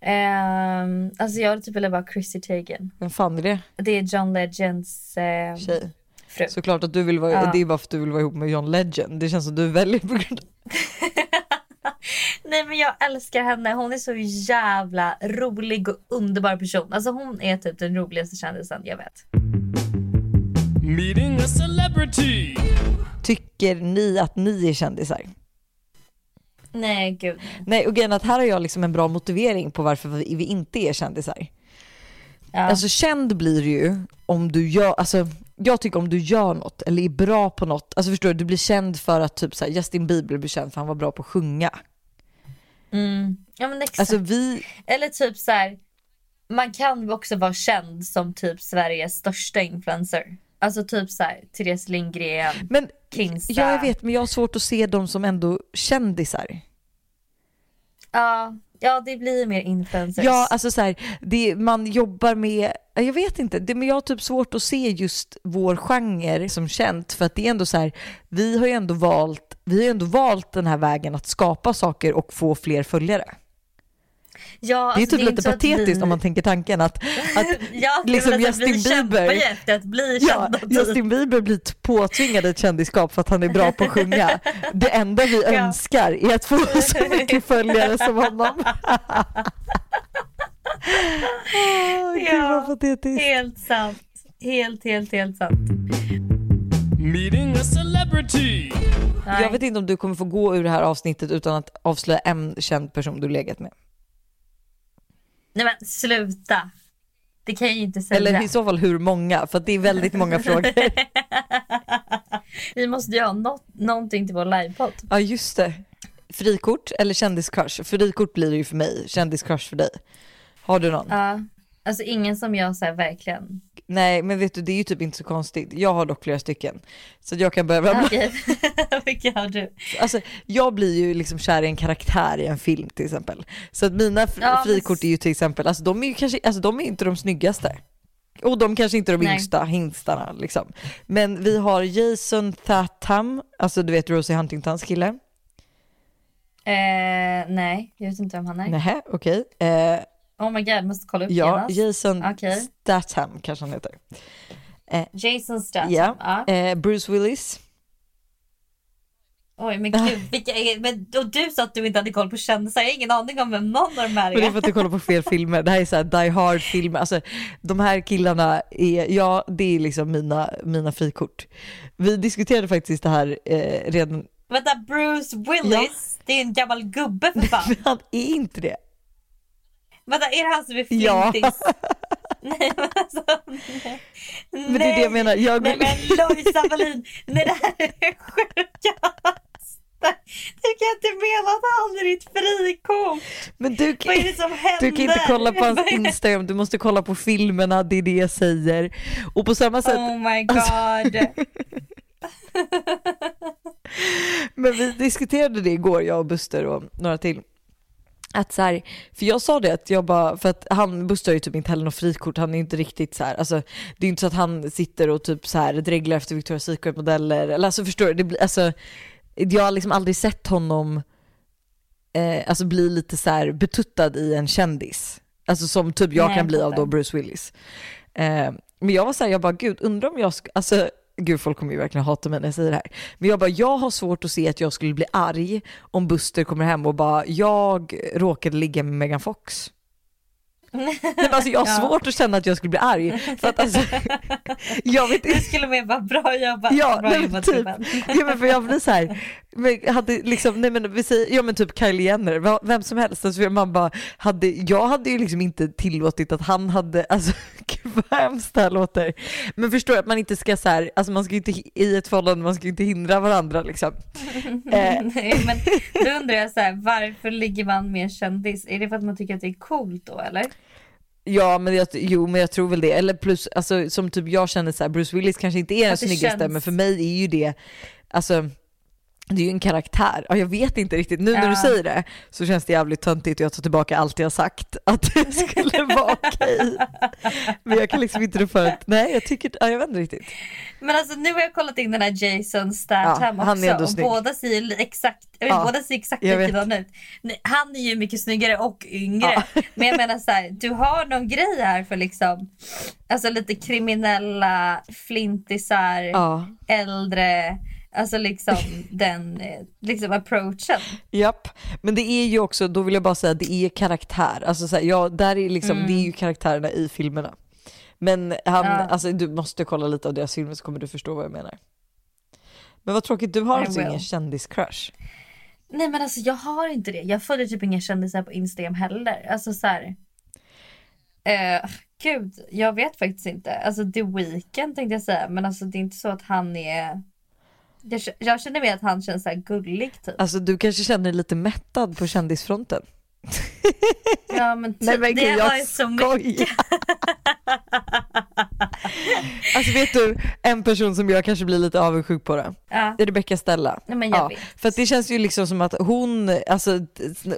Speaker 1: Ehm, alltså jag hade typ velat vara Chrissy Teigen.
Speaker 2: Vem fan är det?
Speaker 1: Det är John Legends eh,
Speaker 2: Tjej.
Speaker 1: fru.
Speaker 2: Såklart att du vill vara,
Speaker 1: Ja.
Speaker 2: det är bara för att du vill vara ihop med John Legend. Det känns som du väljer på grund av... *laughs*
Speaker 1: Nej men jag älskar henne. Hon är så jävla rolig och underbar person. Alltså hon är typ den roligaste kändisen jag vet.
Speaker 3: Meeting a celebrity.
Speaker 2: Tycker ni att ni är kändisar?
Speaker 1: Nej gud.
Speaker 2: Nej, och grejen att här har jag liksom en bra motivering på varför vi vi inte är kändisar.
Speaker 1: Ja.
Speaker 2: Alltså känd blir du ju om du gör, alltså jag tycker om du gör något eller är bra på något. Alltså förstår du, du blir känd för att typ så här, Justin Bieber blir känd för att han var bra på att sjunga.
Speaker 1: Mm. ja men exakt.
Speaker 2: Alltså vi,
Speaker 1: Eller typ så här. Man kan också vara känd som typ Sveriges största influencer. Alltså typ så här Therese Lindgren,
Speaker 2: men
Speaker 1: Kinsa.
Speaker 2: ja, jag vet men jag har svårt att se dem som ändå kändisar.
Speaker 1: Ja, ja det blir mer influencers.
Speaker 2: Ja, alltså så här, det, man jobbar med, jag vet inte, det, men jag har typ svårt att se just vår genre som känt för att det är ändå så här, vi har ju ändå valt, vi har ju ändå valt den här vägen att skapa saker och få fler följare.
Speaker 1: ja,
Speaker 2: Det är
Speaker 1: alltså,
Speaker 2: typ
Speaker 1: inte
Speaker 2: lite
Speaker 1: så att
Speaker 2: patetiskt
Speaker 1: vi...
Speaker 2: om man tänker tanken att, *laughs* att
Speaker 1: Ja,
Speaker 2: liksom Justin Bieber-
Speaker 1: att bli
Speaker 2: Ja,
Speaker 1: typ.
Speaker 2: Justin Bieber blir påtvingad ett kändisskap för att han är bra på att sjunga. *laughs* Det enda vi
Speaker 1: Ja.
Speaker 2: önskar är att få så *laughs* mycket följare som honom. Åh, Gud
Speaker 1: Ja.
Speaker 2: vad patetiskt.
Speaker 1: Helt sant. Helt, helt, helt sant.
Speaker 3: Meeting a celebrity.
Speaker 1: Nej.
Speaker 2: Jag vet inte om du kommer få gå ur det här avsnittet utan att avslöja en känd person du legat med.
Speaker 1: Nej men sluta. Det kan jag ju inte säga.
Speaker 2: Eller i så fall hur många, för att det är väldigt många *laughs* frågor.
Speaker 1: Vi måste ju ha något, någonting till vår livepodd.
Speaker 2: Ja just det. Frikort eller kändiscrush? Frikort blir det ju för mig, kändiscrush för dig. Har du någon?
Speaker 1: Ja. Alltså ingen som jag så här, verkligen.
Speaker 2: Nej men vet du det är ju typ inte så konstigt. Jag har dock flera stycken. Så jag kan börja.
Speaker 1: Okej. *laughs* *laughs* Vilka har du?
Speaker 2: Alltså jag blir ju liksom kär i en karaktär i en film till exempel. Så att mina
Speaker 1: Ja, men-
Speaker 2: frikort är ju till exempel, alltså de är ju kanske, alltså de är inte de snyggaste. Och de kanske inte är de
Speaker 1: Nej.
Speaker 2: yngsta hingstarna liksom. Men vi har Jason Tatham, alltså du vet Rosie Huntingtons kille.
Speaker 1: Eh, nej, jag vet inte vem han är.
Speaker 2: Nähä, okej. Eh,
Speaker 1: Oh my god, måste kolla upp
Speaker 2: ja,
Speaker 1: genast.
Speaker 2: Jason
Speaker 1: Okej.
Speaker 2: Statham kanske han heter.
Speaker 1: Jason Statham.
Speaker 2: Ja.
Speaker 1: Ja.
Speaker 2: Eh, Bruce Willis.
Speaker 1: Oj men gud, vilka är, men, och du sa att du inte hade koll på kändisar. Jag har ingen aning om vem någon av de här
Speaker 2: Men det är
Speaker 1: är.
Speaker 2: för att du kollar på fel *laughs* filmer. Det här är så här Die Hard-filmer. Alltså, de här killarna är, ja det är liksom mina, mina frikort. Vi diskuterade faktiskt det här eh, redan,
Speaker 1: Vänta, Bruce Willis. Det är en gammal gubbe för fan. *laughs*
Speaker 2: han är inte det.
Speaker 1: Vänta, är det han som är
Speaker 2: Ja.
Speaker 1: flintis? *laughs* nej men alltså. Nej.
Speaker 2: Men det är det jag menar. Jag
Speaker 1: Nej men Lojsa Wallin, nej det här är det sjukaste. Du kan inte mena att han är ditt frikort.
Speaker 2: men du,
Speaker 1: Vad är det som händer?
Speaker 2: du kan inte kolla på hans? Instagram, du måste kolla på filmerna, det är det jag säger. Och på samma sätt,
Speaker 1: Oh my god. *laughs*
Speaker 2: Men vi diskuterade det igår, jag och Buster och några till. Att så här, för jag sa det att jag bara, för att han, Buster har ju typ inte heller något frikort, han är inte riktigt så här, alltså det är inte så att han sitter och typ så här dreglar efter Victoria's Secret modeller, eller alltså förstår du, det blir, alltså jag har liksom aldrig sett honom eh, alltså bli lite så här betuttad i en kändis. Alltså som typ jag
Speaker 1: Nej,
Speaker 2: kan bli av då Bruce Willis. Eh, men jag var så här, jag bara gud, undrar om jag ska, alltså gud folk kommer ju verkligen hata mig när jag säger det här. Men jag bara, jag har svårt att se att jag skulle bli arg om Buster kommer hem och bara, jag råkade ligga med Megan Fox. Nej, men alltså jag har *laughs*
Speaker 1: Ja.
Speaker 2: svårt att känna att jag skulle bli arg. För att alltså, *laughs* jag vet
Speaker 1: Du
Speaker 2: inte.
Speaker 1: skulle med bara bra jobbat.
Speaker 2: Ja,
Speaker 1: bra
Speaker 2: nej,
Speaker 1: jobbat
Speaker 2: typ. Ja men för jag blir så här, men hade liksom, nej men vi säger, ja men typ Kylie Jenner, vem som helst, alltså man bara, hade, jag hade ju liksom inte tillåtit att han hade, alltså *laughs* gud vad hemskt det här låter. Men förstår att man inte ska så här, alltså man ska inte, i ett förhållande, man ska ju inte hindra varandra liksom. Eh,
Speaker 1: Nej, men då undrar jag så här, varför ligger man med en kändis? Är det för att man tycker att det är coolt då eller?
Speaker 2: Ja men jag, jo men jag tror väl det, eller plus alltså som typ jag känner så här, Bruce Willis kanske inte är den snyggaste
Speaker 1: känns-
Speaker 2: men för mig är ju det, alltså det är ju en karaktär. Ja, jag vet inte riktigt, nu när du
Speaker 1: Ja.
Speaker 2: säger det så känns det jävligt töntigt och jag tar tillbaka allt jag sagt att det *laughs* skulle vara okej. Men jag kan liksom inte rå för att, nej jag tycker, ja, jag vet inte riktigt.
Speaker 1: Men alltså nu har jag kollat in den här Jason Statham
Speaker 2: Ja,
Speaker 1: också och
Speaker 2: snygg.
Speaker 1: båda ser exakt,
Speaker 2: Ja,
Speaker 1: båda ser exakt likadana ut. Han är ju mycket snyggare och yngre. Men jag menar så här, du har någon grej här för liksom, alltså lite kriminella flintisar,
Speaker 2: Ja,
Speaker 1: äldre, alltså liksom *laughs* den eh, liksom approachen.
Speaker 2: japp. Men det är ju också, då vill jag bara säga, det är karaktär. Alltså så här, ja, där är liksom, det är ju karaktärerna i filmerna. Men han,
Speaker 1: Mm. Ja.
Speaker 2: alltså du måste kolla lite av deras filmer så kommer du förstå vad jag menar. Men vad tråkigt, du har
Speaker 1: I
Speaker 2: alltså
Speaker 1: will.
Speaker 2: ingen kändiscrush?
Speaker 1: Nej men alltså jag har inte det. Jag följer typ inga kändisar på Instagram heller. Alltså så här. Eh, gud, jag vet faktiskt inte. Alltså The Weeknd tänkte jag säga. Men alltså det är inte så att han är... Jag, jag känner mer att han känns så här gullig typ.
Speaker 2: Alltså du kanske känner dig lite mättad på kändisfronten? *laughs*
Speaker 1: Ja men typ,
Speaker 2: Nej men
Speaker 1: det
Speaker 2: gud jag
Speaker 1: varit så mycket. *laughs*
Speaker 2: alltså vet du, en person som jag kanske blir lite avundsjuk på då,
Speaker 1: Ja,
Speaker 2: är Rebecca Stella.
Speaker 1: nej, men jag
Speaker 2: Ja,
Speaker 1: vet.
Speaker 2: för att det känns ju liksom som att hon, alltså,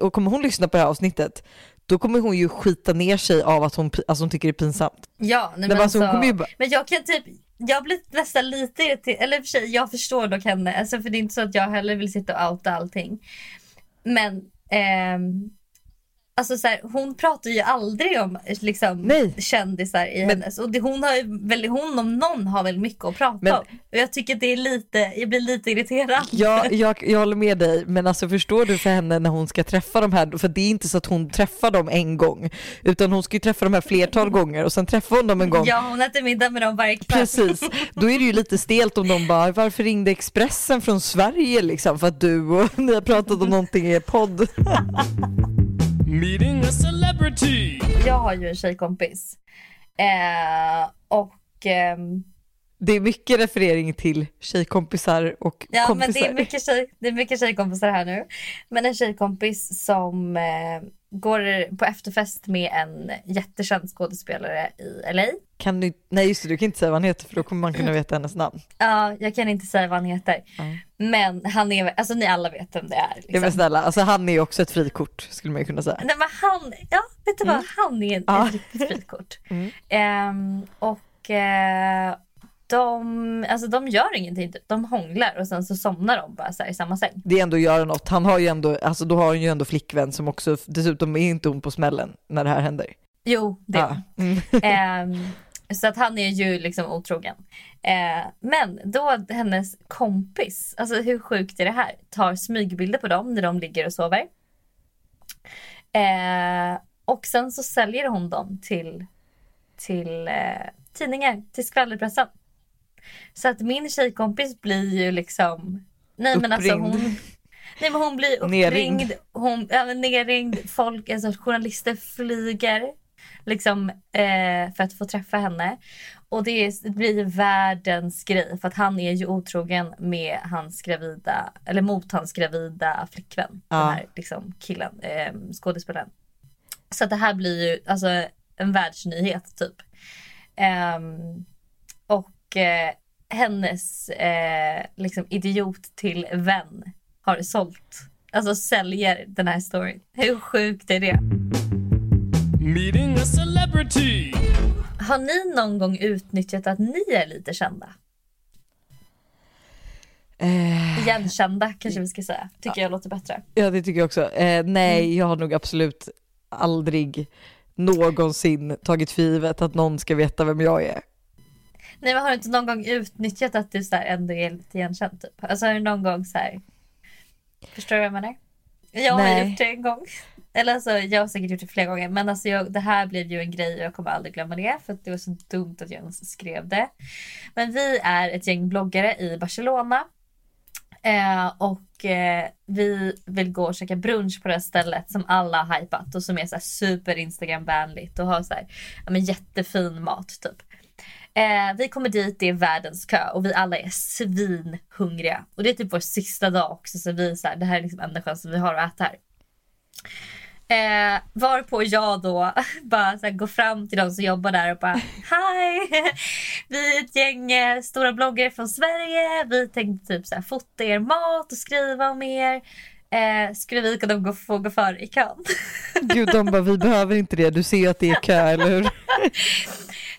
Speaker 2: och kommer hon lyssna på det här avsnittet, då kommer hon ju skita ner sig av att hon, alltså, hon tycker det är pinsamt.
Speaker 1: Ja, nej,
Speaker 2: Men alltså,
Speaker 1: alltså,
Speaker 2: bara,
Speaker 1: Men jag kan typ, jag blir nästan lite irriterad, eller för sig jag förstår dock henne, alltså för det är inte så att jag heller vill sitta och outa allting. Men ehm, Alltså så här, hon pratar ju aldrig om liksom,
Speaker 2: Nej.
Speaker 1: kändisar i
Speaker 2: Men-
Speaker 1: hennes och det, hon, har väl, hon om någon har väl mycket att prata
Speaker 2: Men-
Speaker 1: om. Och jag tycker det är lite, jag blir lite irriterad.
Speaker 2: jag, *laughs* jag, jag håller med dig, men alltså förstår du för henne när hon ska träffa de här, för det är inte så att hon träffar dem en gång, utan hon ska ju träffa de här flertal gånger och sen träffar hon dem en gång.
Speaker 1: Ja hon äter middag med dem varje kväll.
Speaker 2: Precis, *laughs* då är det ju lite stelt om de bara, varför ringde Expressen från Sverige liksom för att du och ni har pratat om någonting i er podd. *laughs*
Speaker 3: Meeting a celebrity.
Speaker 1: Jag har ju en tjejkompis. Eh, och ehm,
Speaker 2: Det är mycket referering till tjejkompisar och
Speaker 1: Ja
Speaker 2: kompisar.
Speaker 1: men det är, mycket tjej, det är mycket tjejkompisar här nu. Men en tjejkompis som, eh, går på efterfest med en jättekänd skådespelare i LA.
Speaker 2: Kan du, nej just det, du kan inte säga vad han heter för då kommer man kunna veta hennes namn.
Speaker 1: Ja, jag kan inte säga vad han heter.
Speaker 2: Nej.
Speaker 1: Men han är, alltså ni alla vet vem det är.
Speaker 2: Ja
Speaker 1: Liksom.
Speaker 2: men snälla, alltså han är ju också ett frikort skulle man ju kunna säga.
Speaker 1: Nej men han, ja vet du vad, han är en,
Speaker 2: Ja.
Speaker 1: ett riktigt frikort. *laughs*
Speaker 2: Mm.
Speaker 1: Ehm, och eh, de, alltså de gör ingenting, typ. de hånglar och sen så somnar de bara så i samma säng.
Speaker 2: Det är ändå att göra något. Han har ju ändå, alltså då har han ju ändå flickvän som också, dessutom är inte hon på smällen när det här händer.
Speaker 1: Jo, det.
Speaker 2: Ja. Mm. *laughs*
Speaker 1: Ehm, så att han är ju liksom otrogen. Eh, men då hennes kompis, alltså hur sjukt är det här? Tar smygbilder på dem när de ligger och sover. Eh, och sen så säljer hon dem till, till eh, tidningar, till skvallerpressen. Så att min tjejkompis blir ju liksom, nej men alltså
Speaker 2: Uppringd.
Speaker 1: hon, nej men hon blir *laughs* uppringd, hon, ja, nerringd, folk, alltså journalister flyger liksom eh, för att få träffa henne. Och det, är, det blir världens grej för att han är ju otrogen med hans gravida, eller mot hans gravida flickvän.
Speaker 2: Ja.
Speaker 1: Den här liksom, killen, eh, skådespelaren. Så det här blir ju alltså en världsnyhet typ. Och eh, hennes eh, liksom idiot till vän har sålt, alltså säljer den här storyn. Hur sjukt är det?
Speaker 3: Meeting a celebrity.
Speaker 1: Har ni någon gång utnyttjat att ni är lite kända?
Speaker 2: Eh,
Speaker 1: Igenkända kanske vi ska säga. Tycker jag låter bättre.
Speaker 2: ja det tycker jag också. Eh, nej, jag har nog absolut aldrig någonsin tagit för givet att någon ska veta vem jag är.
Speaker 1: Nej men har du inte någon gång utnyttjat att du så här ändå är lite igenkänd typ? Alltså har du någon gång så här... Förstår du vad jag menar? Jag har
Speaker 2: Nej.
Speaker 1: gjort det en gång. Eller alltså jag har säkert gjort det flera gånger men alltså jag, det här blev ju en grej och jag kommer aldrig glömma det för att det var så dumt att jag ens skrev det. Men vi är ett gäng bloggare i Barcelona. Eh, och eh, vi vill gå och käka brunch på det här stället som alla har hypat och som är så super Instagram-vänligt och har så här, ja, men jättefin mat typ. Eh, vi kommer dit, det är världens kö och vi alla är svinhungriga. Och det är typ vår sista dag också så vi är så här, det här är liksom enda chansen vi har att äta här. Eh, varpå jag då *laughs* bara så här, går fram till de som jobbar där och bara Hej! *laughs* Vi är ett gäng eh, stora bloggare från Sverige. Vi tänkte typ så här, fota er mat och skriva om er. Eh, skulle vi kunna gå, få gå före i kön? *laughs*
Speaker 2: Gud, de bara, vi behöver inte det, du ser att det är kö, eller hur?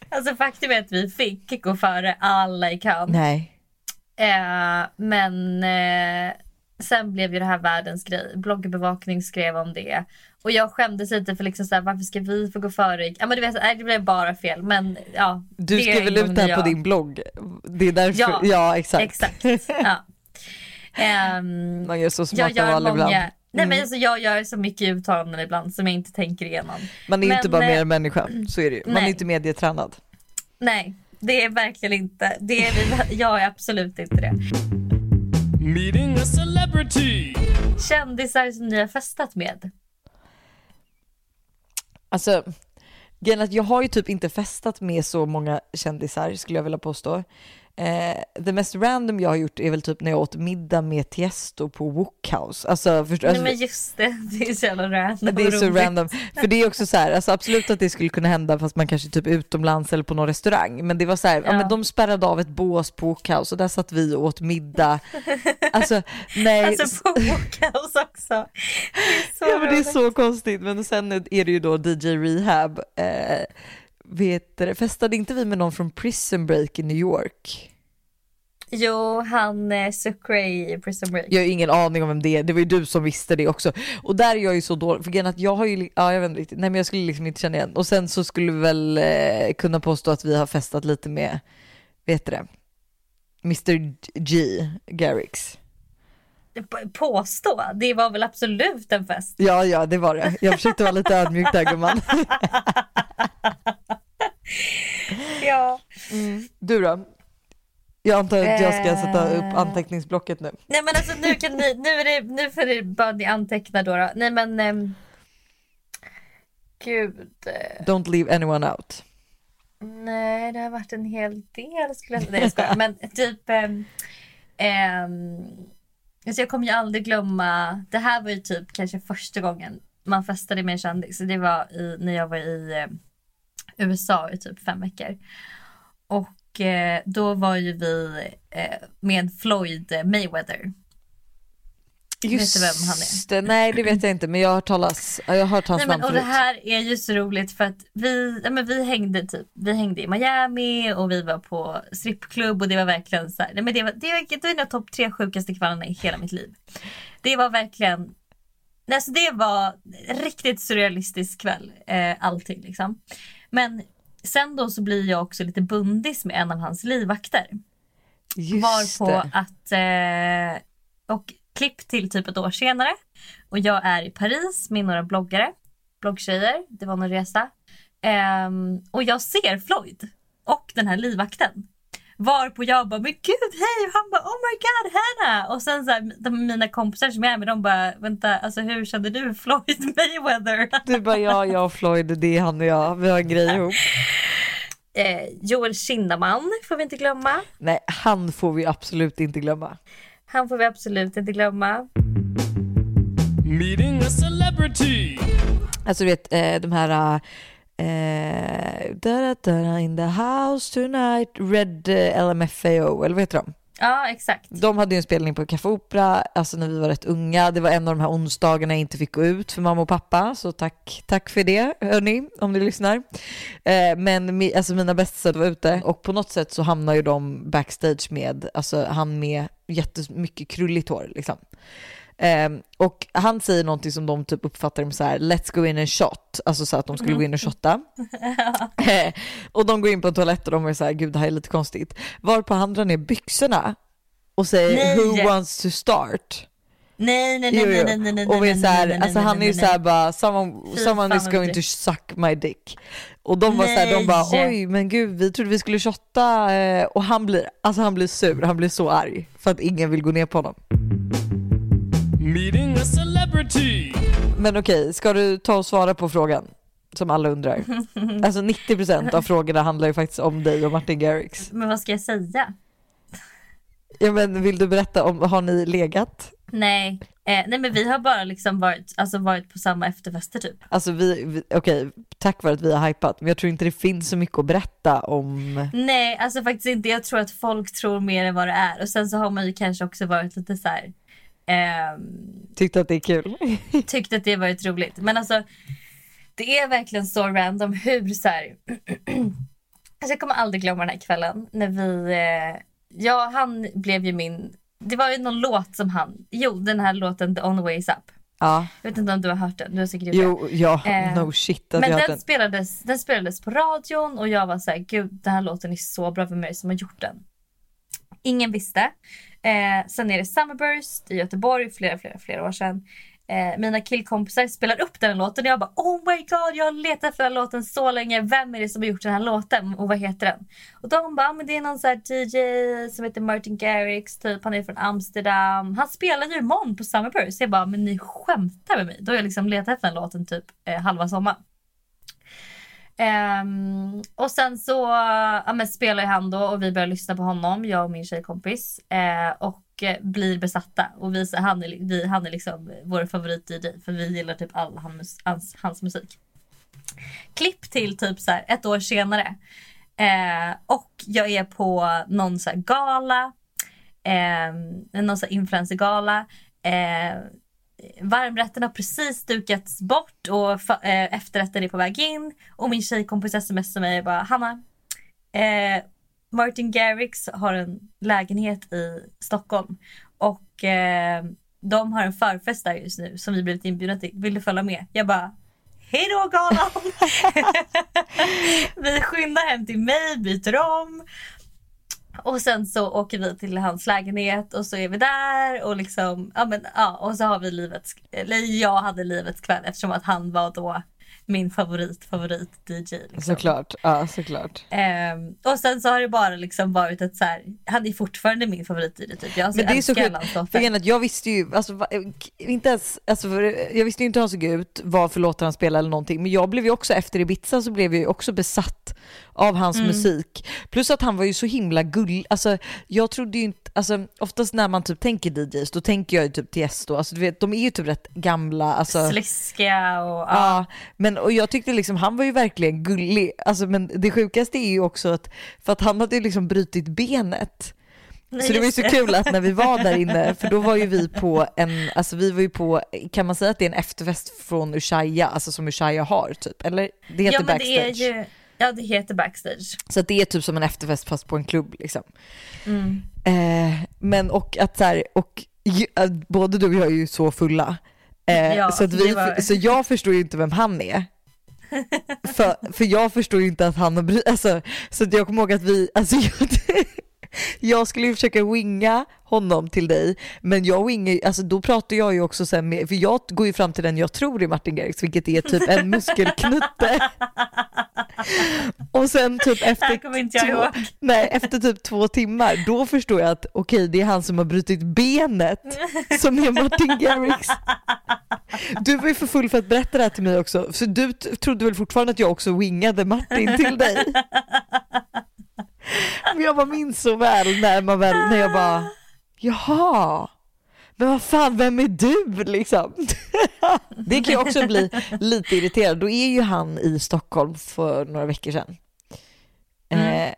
Speaker 1: Alltså faktum är att vi fick gå före alla i kön.
Speaker 2: Nej.
Speaker 1: Eh, men eh, sen blev ju det här världens grej. Bloggbevakning skrev om det. Och jag skämdes lite för liksom såhär, varför ska vi få gå före? Ja men du vet, nej, det blev bara fel. Men ja.
Speaker 2: Du skrev väl ut det här
Speaker 1: jag.
Speaker 2: på din blogg? Det är därför, ja,
Speaker 1: Ja,
Speaker 2: exakt.
Speaker 1: Exakt. Ja. *laughs* Ehm,
Speaker 2: Man gör så
Speaker 1: jag
Speaker 2: smarta val ibland.
Speaker 1: Nej
Speaker 2: Mm.
Speaker 1: men alltså jag gör så mycket uttalanden ibland som jag inte tänker igenom.
Speaker 2: Man är ju inte
Speaker 1: men,
Speaker 2: bara
Speaker 1: eh,
Speaker 2: mer än människa, så är det ju. Man är
Speaker 1: nej.
Speaker 2: inte medietränad.
Speaker 1: Nej, det är verkligen inte. Det är vi, *laughs* jag är absolut inte det.
Speaker 3: Meeting a celebrity.
Speaker 1: Kändisar som ni har festat med.
Speaker 2: Alltså, grejen är att jag har ju typ inte festat med så många kändisar skulle jag vilja påstå. Eh, det mest random jag har gjort är väl typ när jag åt middag med Tiesto på Wookhouse. Alltså, förstår,
Speaker 1: Nej
Speaker 2: alltså,
Speaker 1: men just det, *laughs* det är så jävla random
Speaker 2: det är så random. För det är också så här, alltså absolut att det skulle kunna hända fast man kanske typ utomlands eller på någon restaurang. Men det var så här, ja.
Speaker 1: Ja.
Speaker 2: men de spärrade av ett bås på Wookhouse och där satt vi och åt middag. Alltså nej.
Speaker 1: Alltså på Wookhouse också. Det är så
Speaker 2: Ja men det är
Speaker 1: roligt.
Speaker 2: så konstigt. Men sen är det ju då DJ Rehab. Eh, vet du, festade inte vi med någon från Prison Break i New York?
Speaker 1: Jo, han eh, Sucre i Prison Break.
Speaker 2: Jag har ingen aning om vem det är. Det var ju du som visste det också. Och där är jag ju så dålig. För att jag har ju, ja jag vet inte riktigt. Nej men jag skulle liksom inte känna igen. Och sen så skulle vi väl eh, kunna påstå att vi har festat lite med, vet du det? Mr G, Garrix.
Speaker 1: Påstå, det var väl absolut en fest.
Speaker 2: Ja, ja, det var det. Jag försökte vara lite ödmjuk där gumman. *laughs*
Speaker 1: Ja.
Speaker 2: Du då? Jag antar att jag ska sätta upp
Speaker 1: Eh.
Speaker 2: anteckningsblocket nu.
Speaker 1: Nej men alltså nu kan ni, nu är det, nu får ni bara ni anteckna då. då. Nej men. ehm, gud. eh,
Speaker 2: Don't leave anyone out.
Speaker 1: Nej, det har varit en hel del skulle jag säga. Nej, jag skojar. Men typ... Um, alltså jag kommer ju aldrig glömma. Det här var ju typ kanske första gången man festade med en kändis. Det var i, när jag var i eh, USA i typ fem veckor. Och eh, då var ju vi eh, med Floyd Mayweather.
Speaker 2: Just
Speaker 1: du vem han är?
Speaker 2: Det, nej det vet jag inte men jag har hört, talas, jag har hört hans
Speaker 1: Nej, men,
Speaker 2: namn
Speaker 1: och det
Speaker 2: förut.
Speaker 1: här är ju så roligt för att vi, ja, men vi hängde typ, vi hängde i Miami och vi var på strippklubb och det var verkligen så här, nej, men det var, det var, det var nog topp tre sjukaste kvällarna i hela mitt liv. Det var verkligen, nej, alltså det var riktigt surrealistisk kväll, eh, allting liksom. Men sen då så blir jag också lite bundis med en av hans livvakter.
Speaker 2: Just
Speaker 1: Varpå
Speaker 2: det.
Speaker 1: att, eh, och klipp till typ ett år senare. Och jag är i Paris med några bloggare, bloggtjejer, det var någon resa. Ehm, och jag ser Floyd och den här livvakten. Varpå jag bara, men gud hej! Och han bara, oh my god Hanna! Och sen så här, de, mina kompisar som jag är med, de bara, vänta, alltså hur kände du Floyd Mayweather?
Speaker 2: Du bara ja, jag och Floyd, det är han och jag, vi har en grej ihop. *laughs*
Speaker 1: Eh, Joel Kinnaman får vi inte glömma.
Speaker 2: Nej, han får vi absolut inte glömma.
Speaker 1: Han får vi absolut inte glömma.
Speaker 3: Meeting a celebrity.
Speaker 2: Alltså du vet eh, de här eh, da, da, in the house tonight, Red eh, LMFAO, eller vad heter de?
Speaker 1: Ja, exakt.
Speaker 2: De hade ju en spelning på Café Opera, alltså när vi var rätt unga. Det var en av de här onsdagarna jag inte fick gå ut för mamma och pappa, så tack, tack för det hörni, om ni lyssnar. Eh, men mi, alltså mina bästisar var ute och på något sätt så hamnar ju de backstage med, alltså han med jättemycket krulligt hår liksom. Ehm, och han säger någonting som de typ uppfattar som så här, let's go in and shot, alltså så att de skulle gå in och shotta. *laughs* Eh, och de går in på en toalett och de är så här, gud det här är lite konstigt. Varpå han drar ner byxorna och säger
Speaker 1: Nej.
Speaker 2: who wants to start?
Speaker 1: Nej, nej, nej,
Speaker 2: Jo, jo.
Speaker 1: nej, nej, nej,
Speaker 2: Och vi är så här, alltså han är ju så här bara, someone, someone is going to suck my dick. Och de var så här, de bara oj men gud vi trodde vi skulle shotta eh, och han blir, alltså han blir sur, han blir så arg för att ingen vill gå ner på honom.
Speaker 3: Meeting a celebrity.
Speaker 2: Men okej, ska du ta och svara på frågan? Som alla undrar. *laughs* Alltså 90% av frågorna handlar ju faktiskt om dig och Martin Garrix.
Speaker 1: Men vad ska jag säga? *laughs*
Speaker 2: Ja men vill du berätta om, har ni legat?
Speaker 1: Nej, eh, nej men vi har bara liksom varit, alltså varit på samma efterfester typ.
Speaker 2: Alltså vi, vi okej, tack vare att vi har hypat, men jag tror inte det finns så mycket att berätta om.
Speaker 1: Nej, alltså faktiskt inte. Jag tror att folk tror mer än vad det är. Och sen så har man ju kanske också varit lite så här. Ehm,
Speaker 2: Tyckte att det är kul. *laughs*
Speaker 1: tyckt att det varit roligt. Men alltså det är verkligen så random hur så här. *clears throat* alltså jag kommer aldrig glömma den här kvällen när vi, eh, ja han blev ju min, det var ju någon låt som han, jo den här låten The On Ways Up.
Speaker 2: Ja,
Speaker 1: Jag vet inte om du har hört den, du har säkert det.
Speaker 2: jo, ja,
Speaker 1: Eh,
Speaker 2: no shit
Speaker 1: Men den,
Speaker 2: den.
Speaker 1: spelades, den spelades på radion och jag var så här, gud den här låten är så bra för mig som har gjort den. Ingen visste. Eh, sen är det Summerburst i Göteborg flera, flera, flera år sedan. Eh, mina killkompisar spelar upp den här låten och jag bara oh my god jag har letat efter den här låten så länge. Vem är det som har gjort den här låten och vad heter den? Och de bara, ah, men det är någon sån här DJ som heter Martin Garrix typ. Han är från Amsterdam. Han spelar ju imorgon på Summerburst. Jag bara, men ni skämtar med mig. Då har jag liksom letat efter den låten typ eh, halva sommaren. Um, och sen så ja, men spelar ju han då och vi börjar lyssna på honom, jag och min tjejkompis. Uh, och blir besatta. Och vi, han, är, vi, han är liksom vår favorit-DJ för vi gillar typ all hans, hans, hans musik. Klipp till typ så här ett år senare. Uh, och jag är på någon så här gala. Eh, någon så här influencergala. Eh, varmrätten har precis dukats bort och fa- eh, efterrätten är på väg in. Och min tjejkompis smsar mig och bara Hanna. Eh, Martin Garrix har en lägenhet i Stockholm. Och eh, de har en förfest där just nu som vi blivit inbjudna till. Vill du följa med? Jag bara Hej då galan! *laughs* vi skyndar hem till mig, byter om. Och sen så åker vi till hans lägenhet och så är vi där och liksom, ja men ja och så har vi livets, eller jag hade livets kväll eftersom att han var då min favorit, favorit DJ. Liksom.
Speaker 2: Såklart, ja såklart.
Speaker 1: Ehm, och sen så har det bara liksom varit ett så här, han är fortfarande min favorit DJ typ. Jag alltså,
Speaker 2: Men det är så sjukt, för att jag visste ju, alltså, inte ens, alltså, jag visste ju inte hur han såg ut, vad för låtar han spelade eller någonting, men jag blev ju också efter Ibiza så blev jag ju också besatt av hans
Speaker 1: Mm.
Speaker 2: musik. Plus att han var ju så himla gull, alltså jag trodde ju inte, alltså oftast när man typ tänker DJs, då tänker jag ju typ Tiesto, alltså du vet, de är ju typ rätt gamla. Alltså,
Speaker 1: Sliskiga och... Ja.
Speaker 2: Ja, men och jag tyckte liksom han var ju verkligen gullig. Alltså, men det sjukaste är ju också att, för att han hade ju liksom brutit benet. Så det var ju så kul att när vi var där inne, *laughs* för då var ju vi på en, alltså vi var ju på, kan man säga att det är en efterfest från Ushuaia, alltså som Ushuaia har typ? Eller det heter
Speaker 1: ja, men
Speaker 2: backstage.
Speaker 1: det är ju... Ja, det heter backstage.
Speaker 2: Så det är typ som en efterfest fast på en klubb liksom.
Speaker 1: Mm.
Speaker 2: Eh, men och att så här, och äh, både du och jag är ju så fulla. Eh,
Speaker 1: Ja,
Speaker 2: så, att vi,
Speaker 1: var-
Speaker 2: så jag förstår ju inte vem han är. *laughs* för, för jag förstår ju inte att han har bry- alltså, Så jag kommer ihåg att vi, alltså *laughs* jag, jag skulle ju försöka winga honom till dig, men jag wingar alltså då pratar jag ju också sen med, för jag går ju fram till den jag tror är Martin Garrix, vilket är typ en *laughs* muskelknutte. Och sen typ efter
Speaker 1: kommer inte jag
Speaker 2: två, nej, efter typ två timmar, då förstår jag att okej, det är han som har brutit benet som är Martin Garrix. Du var ju för full för att berätta det här till mig också, så du trodde väl fortfarande att jag också wingade Martin till dig? Men jag bara minns så väl när man väl, när jag bara, jaha, men vad fan, vem är du liksom? Det kan jag också bli lite irriterad, då är ju han i Stockholm för några veckor sedan.
Speaker 1: Mm.
Speaker 2: Eh,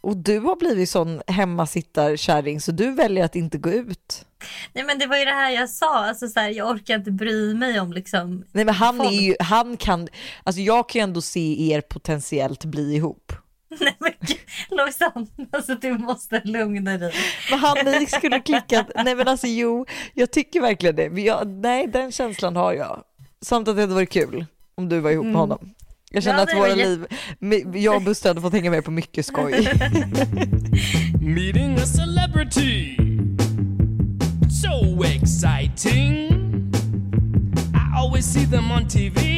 Speaker 2: och du har blivit sån hemmasittarkärring så du väljer att inte gå ut.
Speaker 1: Nej men det var ju det här jag sa, alltså så här, jag orkar inte bry mig om liksom
Speaker 2: Nej men han
Speaker 1: Folk.
Speaker 2: är ju, han kan, alltså jag kan ju ändå se er potentiellt bli ihop. *laughs*
Speaker 1: Nej men Lojsan, alltså du måste lugna dig.
Speaker 2: Men han ni skulle klicka, nej men alltså jo, jag tycker verkligen det. Jag, nej den känslan har jag. Samt att det hade varit kul om du var ihop med honom. Jag känner
Speaker 1: Ja,
Speaker 2: att våra liv, jag och Buster hade fått hänga med på mycket skoj. *laughs*
Speaker 3: Meeting a celebrity. So exciting. I always see them on TV.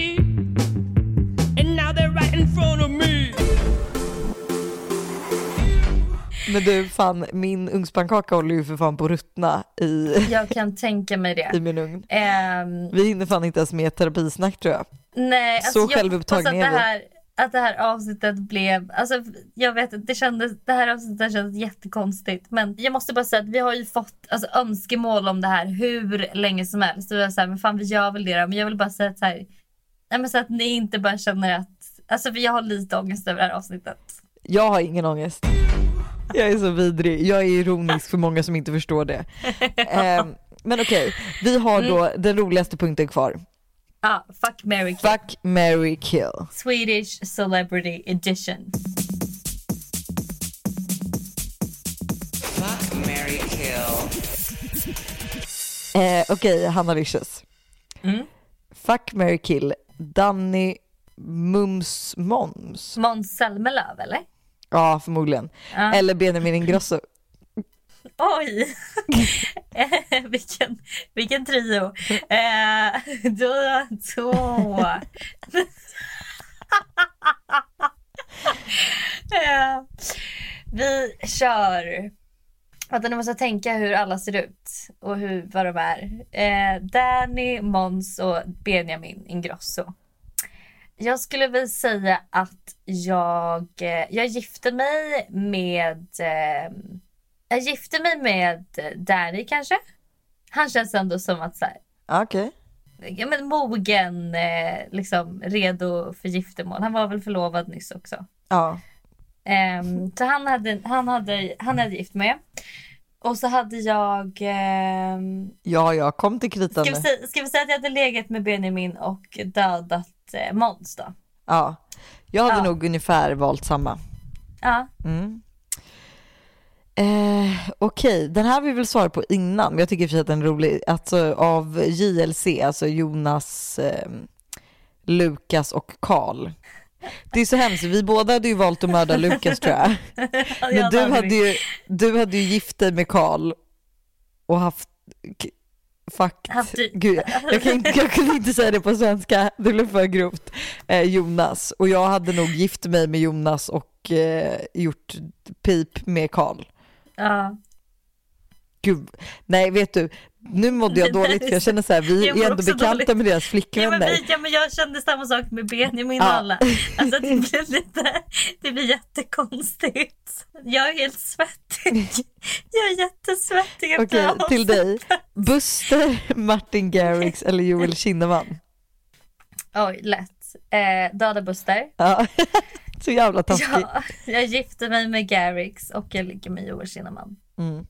Speaker 2: Men du fan, min ugnspannkaka håller ju för fan på att ruttna i,
Speaker 1: Jag kan tänka mig *laughs*
Speaker 2: i
Speaker 1: det.
Speaker 2: min ugn.
Speaker 1: Ehm,
Speaker 2: Vi hinner fan inte ens med terapisnack tror jag.
Speaker 1: nej,
Speaker 2: Så
Speaker 1: jag
Speaker 2: självupptagna
Speaker 1: att
Speaker 2: är vi.
Speaker 1: här, att det här avsnittet blev, alltså jag vet att det kändes, det här avsnittet kändes jättekonstigt men jag måste bara säga att vi har ju fått alltså, önskemål om det här hur länge som helst. Så jag säger men fan vi gör väl det då. Men jag vill bara säga att så här, nej, men så att ni inte bara känner att, alltså för jag har lite ångest över det här avsnittet.
Speaker 2: Jag har ingen ångest. Jag är så vidrig. Jag är ironisk för många som inte förstår det. *laughs* Ehm, men okej, vi har då den roligaste punkten kvar.
Speaker 1: Ja, fuck, marry, kill.
Speaker 2: Fuck, marry, kill.
Speaker 1: Swedish Celebrity Edition.
Speaker 4: Fuck, marry, kill.
Speaker 2: Eh, okej, Hanna Licious.
Speaker 1: Mm.
Speaker 2: Fuck, marry, kill. Danny Mums Moms.
Speaker 1: Måns Zelmerlöw eller?
Speaker 2: Ja, förmodligen.
Speaker 1: Ja.
Speaker 2: Eller Benjamin Ingrosso. *laughs*
Speaker 1: Oj! *laughs* Vilken, vilken trio. Eh, *laughs* då, då. eh, vi kör. Vänta, nu måste jag tänka hur alla ser ut och hur, vad de är. Eh, Danny, Måns och Benjamin Ingrosso. Jag skulle väl säga att jag, eh, jag gifte mig med eh, jag gifte mig med Danny kanske. Han känns ändå som att så här,
Speaker 2: Okej.
Speaker 1: ja, men mogen, eh, liksom redo för giftermål. Han var väl förlovad nyss också.
Speaker 2: Ja.
Speaker 1: Ehm, så han hade, han, hade, han hade gift med. Och så hade jag... ehm,
Speaker 2: Ja, ja, kom till kritan
Speaker 1: ska, vi ska vi säga att jag hade legat med Benjamin och dödat eh, Måns då?
Speaker 2: Ja. Jag hade
Speaker 1: Ja.
Speaker 2: nog ungefär valt samma.
Speaker 1: Ja.
Speaker 2: Mm. Eh, Okej, den här har vi väl svarat på innan, men jag tycker för att den är rolig. Alltså av JLC, alltså Jonas, eh, Lukas och Karl. Det är så hemskt, vi båda hade ju valt att mörda Lukas tror jag. Men du hade, ju, du hade ju gift dig med Karl och haft k- fakt,
Speaker 1: Haft i-
Speaker 2: gud, jag, kan jag kunde inte säga det på svenska, det blev för grovt. Eh, Jonas, och jag hade nog gift mig med Jonas och eh, gjort pip med Karl.
Speaker 1: Ja.
Speaker 2: Gud. Nej vet du, nu mådde jag dåligt för jag känner så här, vi är ändå bekanta
Speaker 1: dåligt.
Speaker 2: med deras
Speaker 1: Ja men,
Speaker 2: flickvänner.
Speaker 1: ja men jag kände samma sak med Benjamin och
Speaker 2: Ja.
Speaker 1: alla. Alltså det *laughs* blir lite, det blir jättekonstigt. Jag är helt svettig. Jag är jättesvettig efter
Speaker 2: Okej,
Speaker 1: allt.
Speaker 2: till dig. Buster, Martin Garrix eller Joel Kinnaman?
Speaker 1: Oj, lätt. Eh, döda Buster.
Speaker 2: Ja. *laughs* Så jävla taskig.
Speaker 1: Ja, jag gifte mig med Garrix och jag ligger med Joel Kinnaman.
Speaker 2: Mm.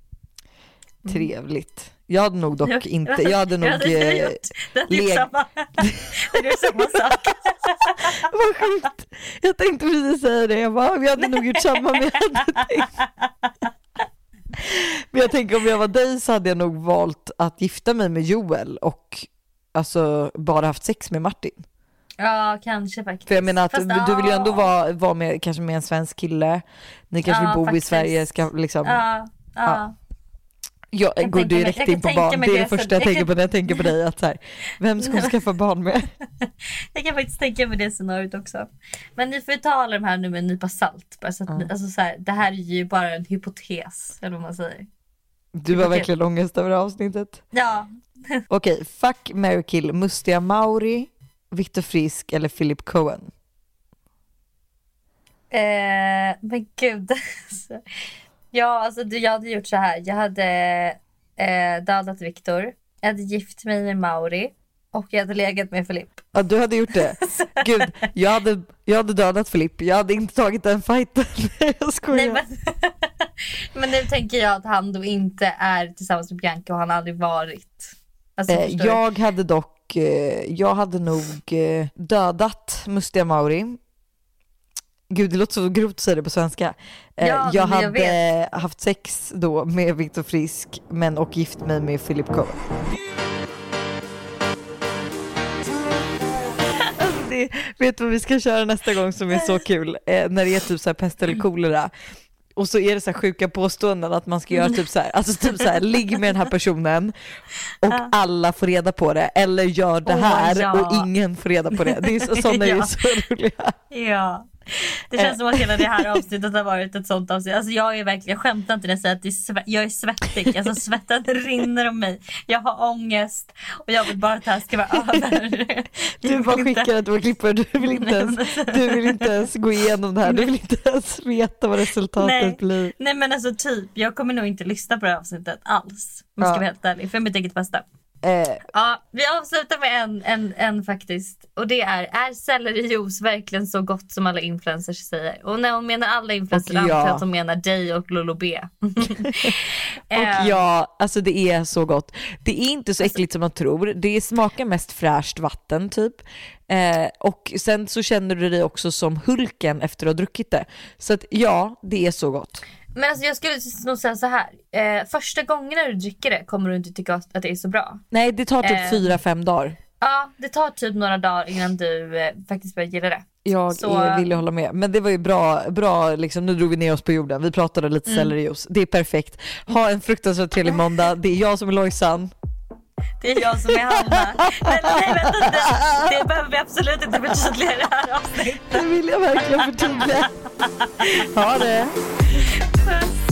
Speaker 2: Trevligt. Jag hade nog dock inte, *laughs* jag hade nog...
Speaker 1: Jag hade
Speaker 2: eh,
Speaker 1: gjort det är
Speaker 2: leg-
Speaker 1: samma. *laughs* Det är samma sak. *laughs*
Speaker 2: Vad sjukt. Jag tänkte precis säga det, jag bara, vi hade nog gjort samma men jag hade tänkt. Men jag tänker om jag var dig så hade jag nog valt att gifta mig med Joel och alltså bara haft sex med Martin.
Speaker 1: Ja, kanske faktiskt.
Speaker 2: För jag menar att
Speaker 1: Fast,
Speaker 2: du vill ju ändå
Speaker 1: ja.
Speaker 2: vara, vara med, kanske med en svensk kille, ni kanske
Speaker 1: Ja,
Speaker 2: vill bo i
Speaker 1: faktiskt.
Speaker 2: Sverige, ska liksom,
Speaker 1: Ja, ja.
Speaker 2: Jag
Speaker 1: kan
Speaker 2: går
Speaker 1: mig-
Speaker 2: direkt
Speaker 1: jag
Speaker 2: in på barn, det är
Speaker 1: det
Speaker 2: första jag
Speaker 1: jag
Speaker 2: tänker på när jag tänker på dig, att så här, vem ska hon skaffa barn med? *laughs*
Speaker 1: Jag kan faktiskt tänka mig det scenariot också. Men ni får ta alla de här nu med en nypa salt. Bara så att ni, alltså så här, det här är ju bara en hypotes, eller vad man säger.
Speaker 2: Du har verkligen ångest över avsnittet.
Speaker 1: Ja, *laughs*
Speaker 2: Okej, fuck, marry, kill, Mustiga Mauri, Viktor Frisk eller Philip Cohen?
Speaker 1: eh, men gud. *laughs* Ja, alltså jag hade gjort så här. Jag hade eh, dödat Viktor. Jag hade gift mig med Mauri. Och jag hade legat med Filip.
Speaker 2: Ja, du hade gjort det. *laughs* Gud, jag hade, jag hade dödat Filip, jag hade inte tagit den fighten. *laughs* jag skojar.
Speaker 1: Nej, men, *laughs* men nu tänker jag att han då inte är tillsammans med Bianca och han har aldrig varit. Alltså,
Speaker 2: Eh, jag hade dock, eh, jag hade nog eh, dödat Mustiga Mauri. Gud det låter så grovt att säga det på svenska. Eh,
Speaker 1: Ja,
Speaker 2: jag
Speaker 1: men jag
Speaker 2: hade haft sex då med Viktor Frisk men och gift mig med Philip *laughs* det, vet du vad vi ska köra nästa gång som är så kul? Eh, när det är typ så här pest eller kolera. Och så är det så här sjuka påståenden att man ska göra typ så här, alltså typ så här, ligg med den här personen och alla får reda på det, eller gör det här
Speaker 1: ja.
Speaker 2: och ingen får reda på det. Det är så, sådana är *laughs*
Speaker 1: Ja.
Speaker 2: så roliga.
Speaker 1: Ja. Det känns som att hela det här avsnittet har varit ett sånt avsnitt. Alltså jag är verkligen, jag skämtar inte när jag säger att det är jag är svettig. Alltså svetten *laughs* rinner om mig. Jag har ångest och jag vill bara att det här ska vara över. *laughs*
Speaker 2: Du bara
Speaker 1: inte-
Speaker 2: skickar att du var klippare, du vill inte ens, du vill inte ens gå igenom det här, du vill inte ens veta vad resultatet
Speaker 1: Nej.
Speaker 2: blir.
Speaker 1: Nej men alltså typ, jag kommer nog inte lyssna på det här avsnittet alls. Om jag ska vara helt ärlig, för mitt eget bästa.
Speaker 2: Eh,
Speaker 1: Ja, vi avslutar med en, en, en faktiskt. Och det är, är sellerijuice verkligen så gott som alla influencers säger? Och när hon menar alla influencers antar jag att hon menar dig och Lolo B. *laughs* *laughs*
Speaker 2: Och
Speaker 1: Eh,
Speaker 2: ja, alltså det är så gott. Det är inte så äckligt som man tror. Det smakar mest fräscht vatten typ. Eh, och sen så känner du dig också som Hulken efter att ha druckit det. Så att ja, det är så gott.
Speaker 1: Men alltså jag skulle nog säga så här. Eh, första gången när du dricker det kommer du inte tycka att det är så bra.
Speaker 2: Nej, det tar typ
Speaker 1: Eh.
Speaker 2: fyra fem dagar.
Speaker 1: Ja, det tar typ några dagar innan du eh, faktiskt börjar gilla det.
Speaker 2: Jag
Speaker 1: Så-
Speaker 2: är villig att hålla med. Men det var ju bra, bra liksom, nu drog vi ner oss på jorden. Vi pratade lite
Speaker 1: Mm.
Speaker 2: sellerijuice. Det är perfekt. Ha en fruktansvärt trevlig *laughs* måndag. Det är jag som är Lojsan.
Speaker 1: Det är jag som är Hanna. Men nej vänta, det, det behöver vi absolut inte förtydliga i det här avsnittet.
Speaker 2: Det vill jag verkligen förtydliga. Ha det.
Speaker 1: Puss.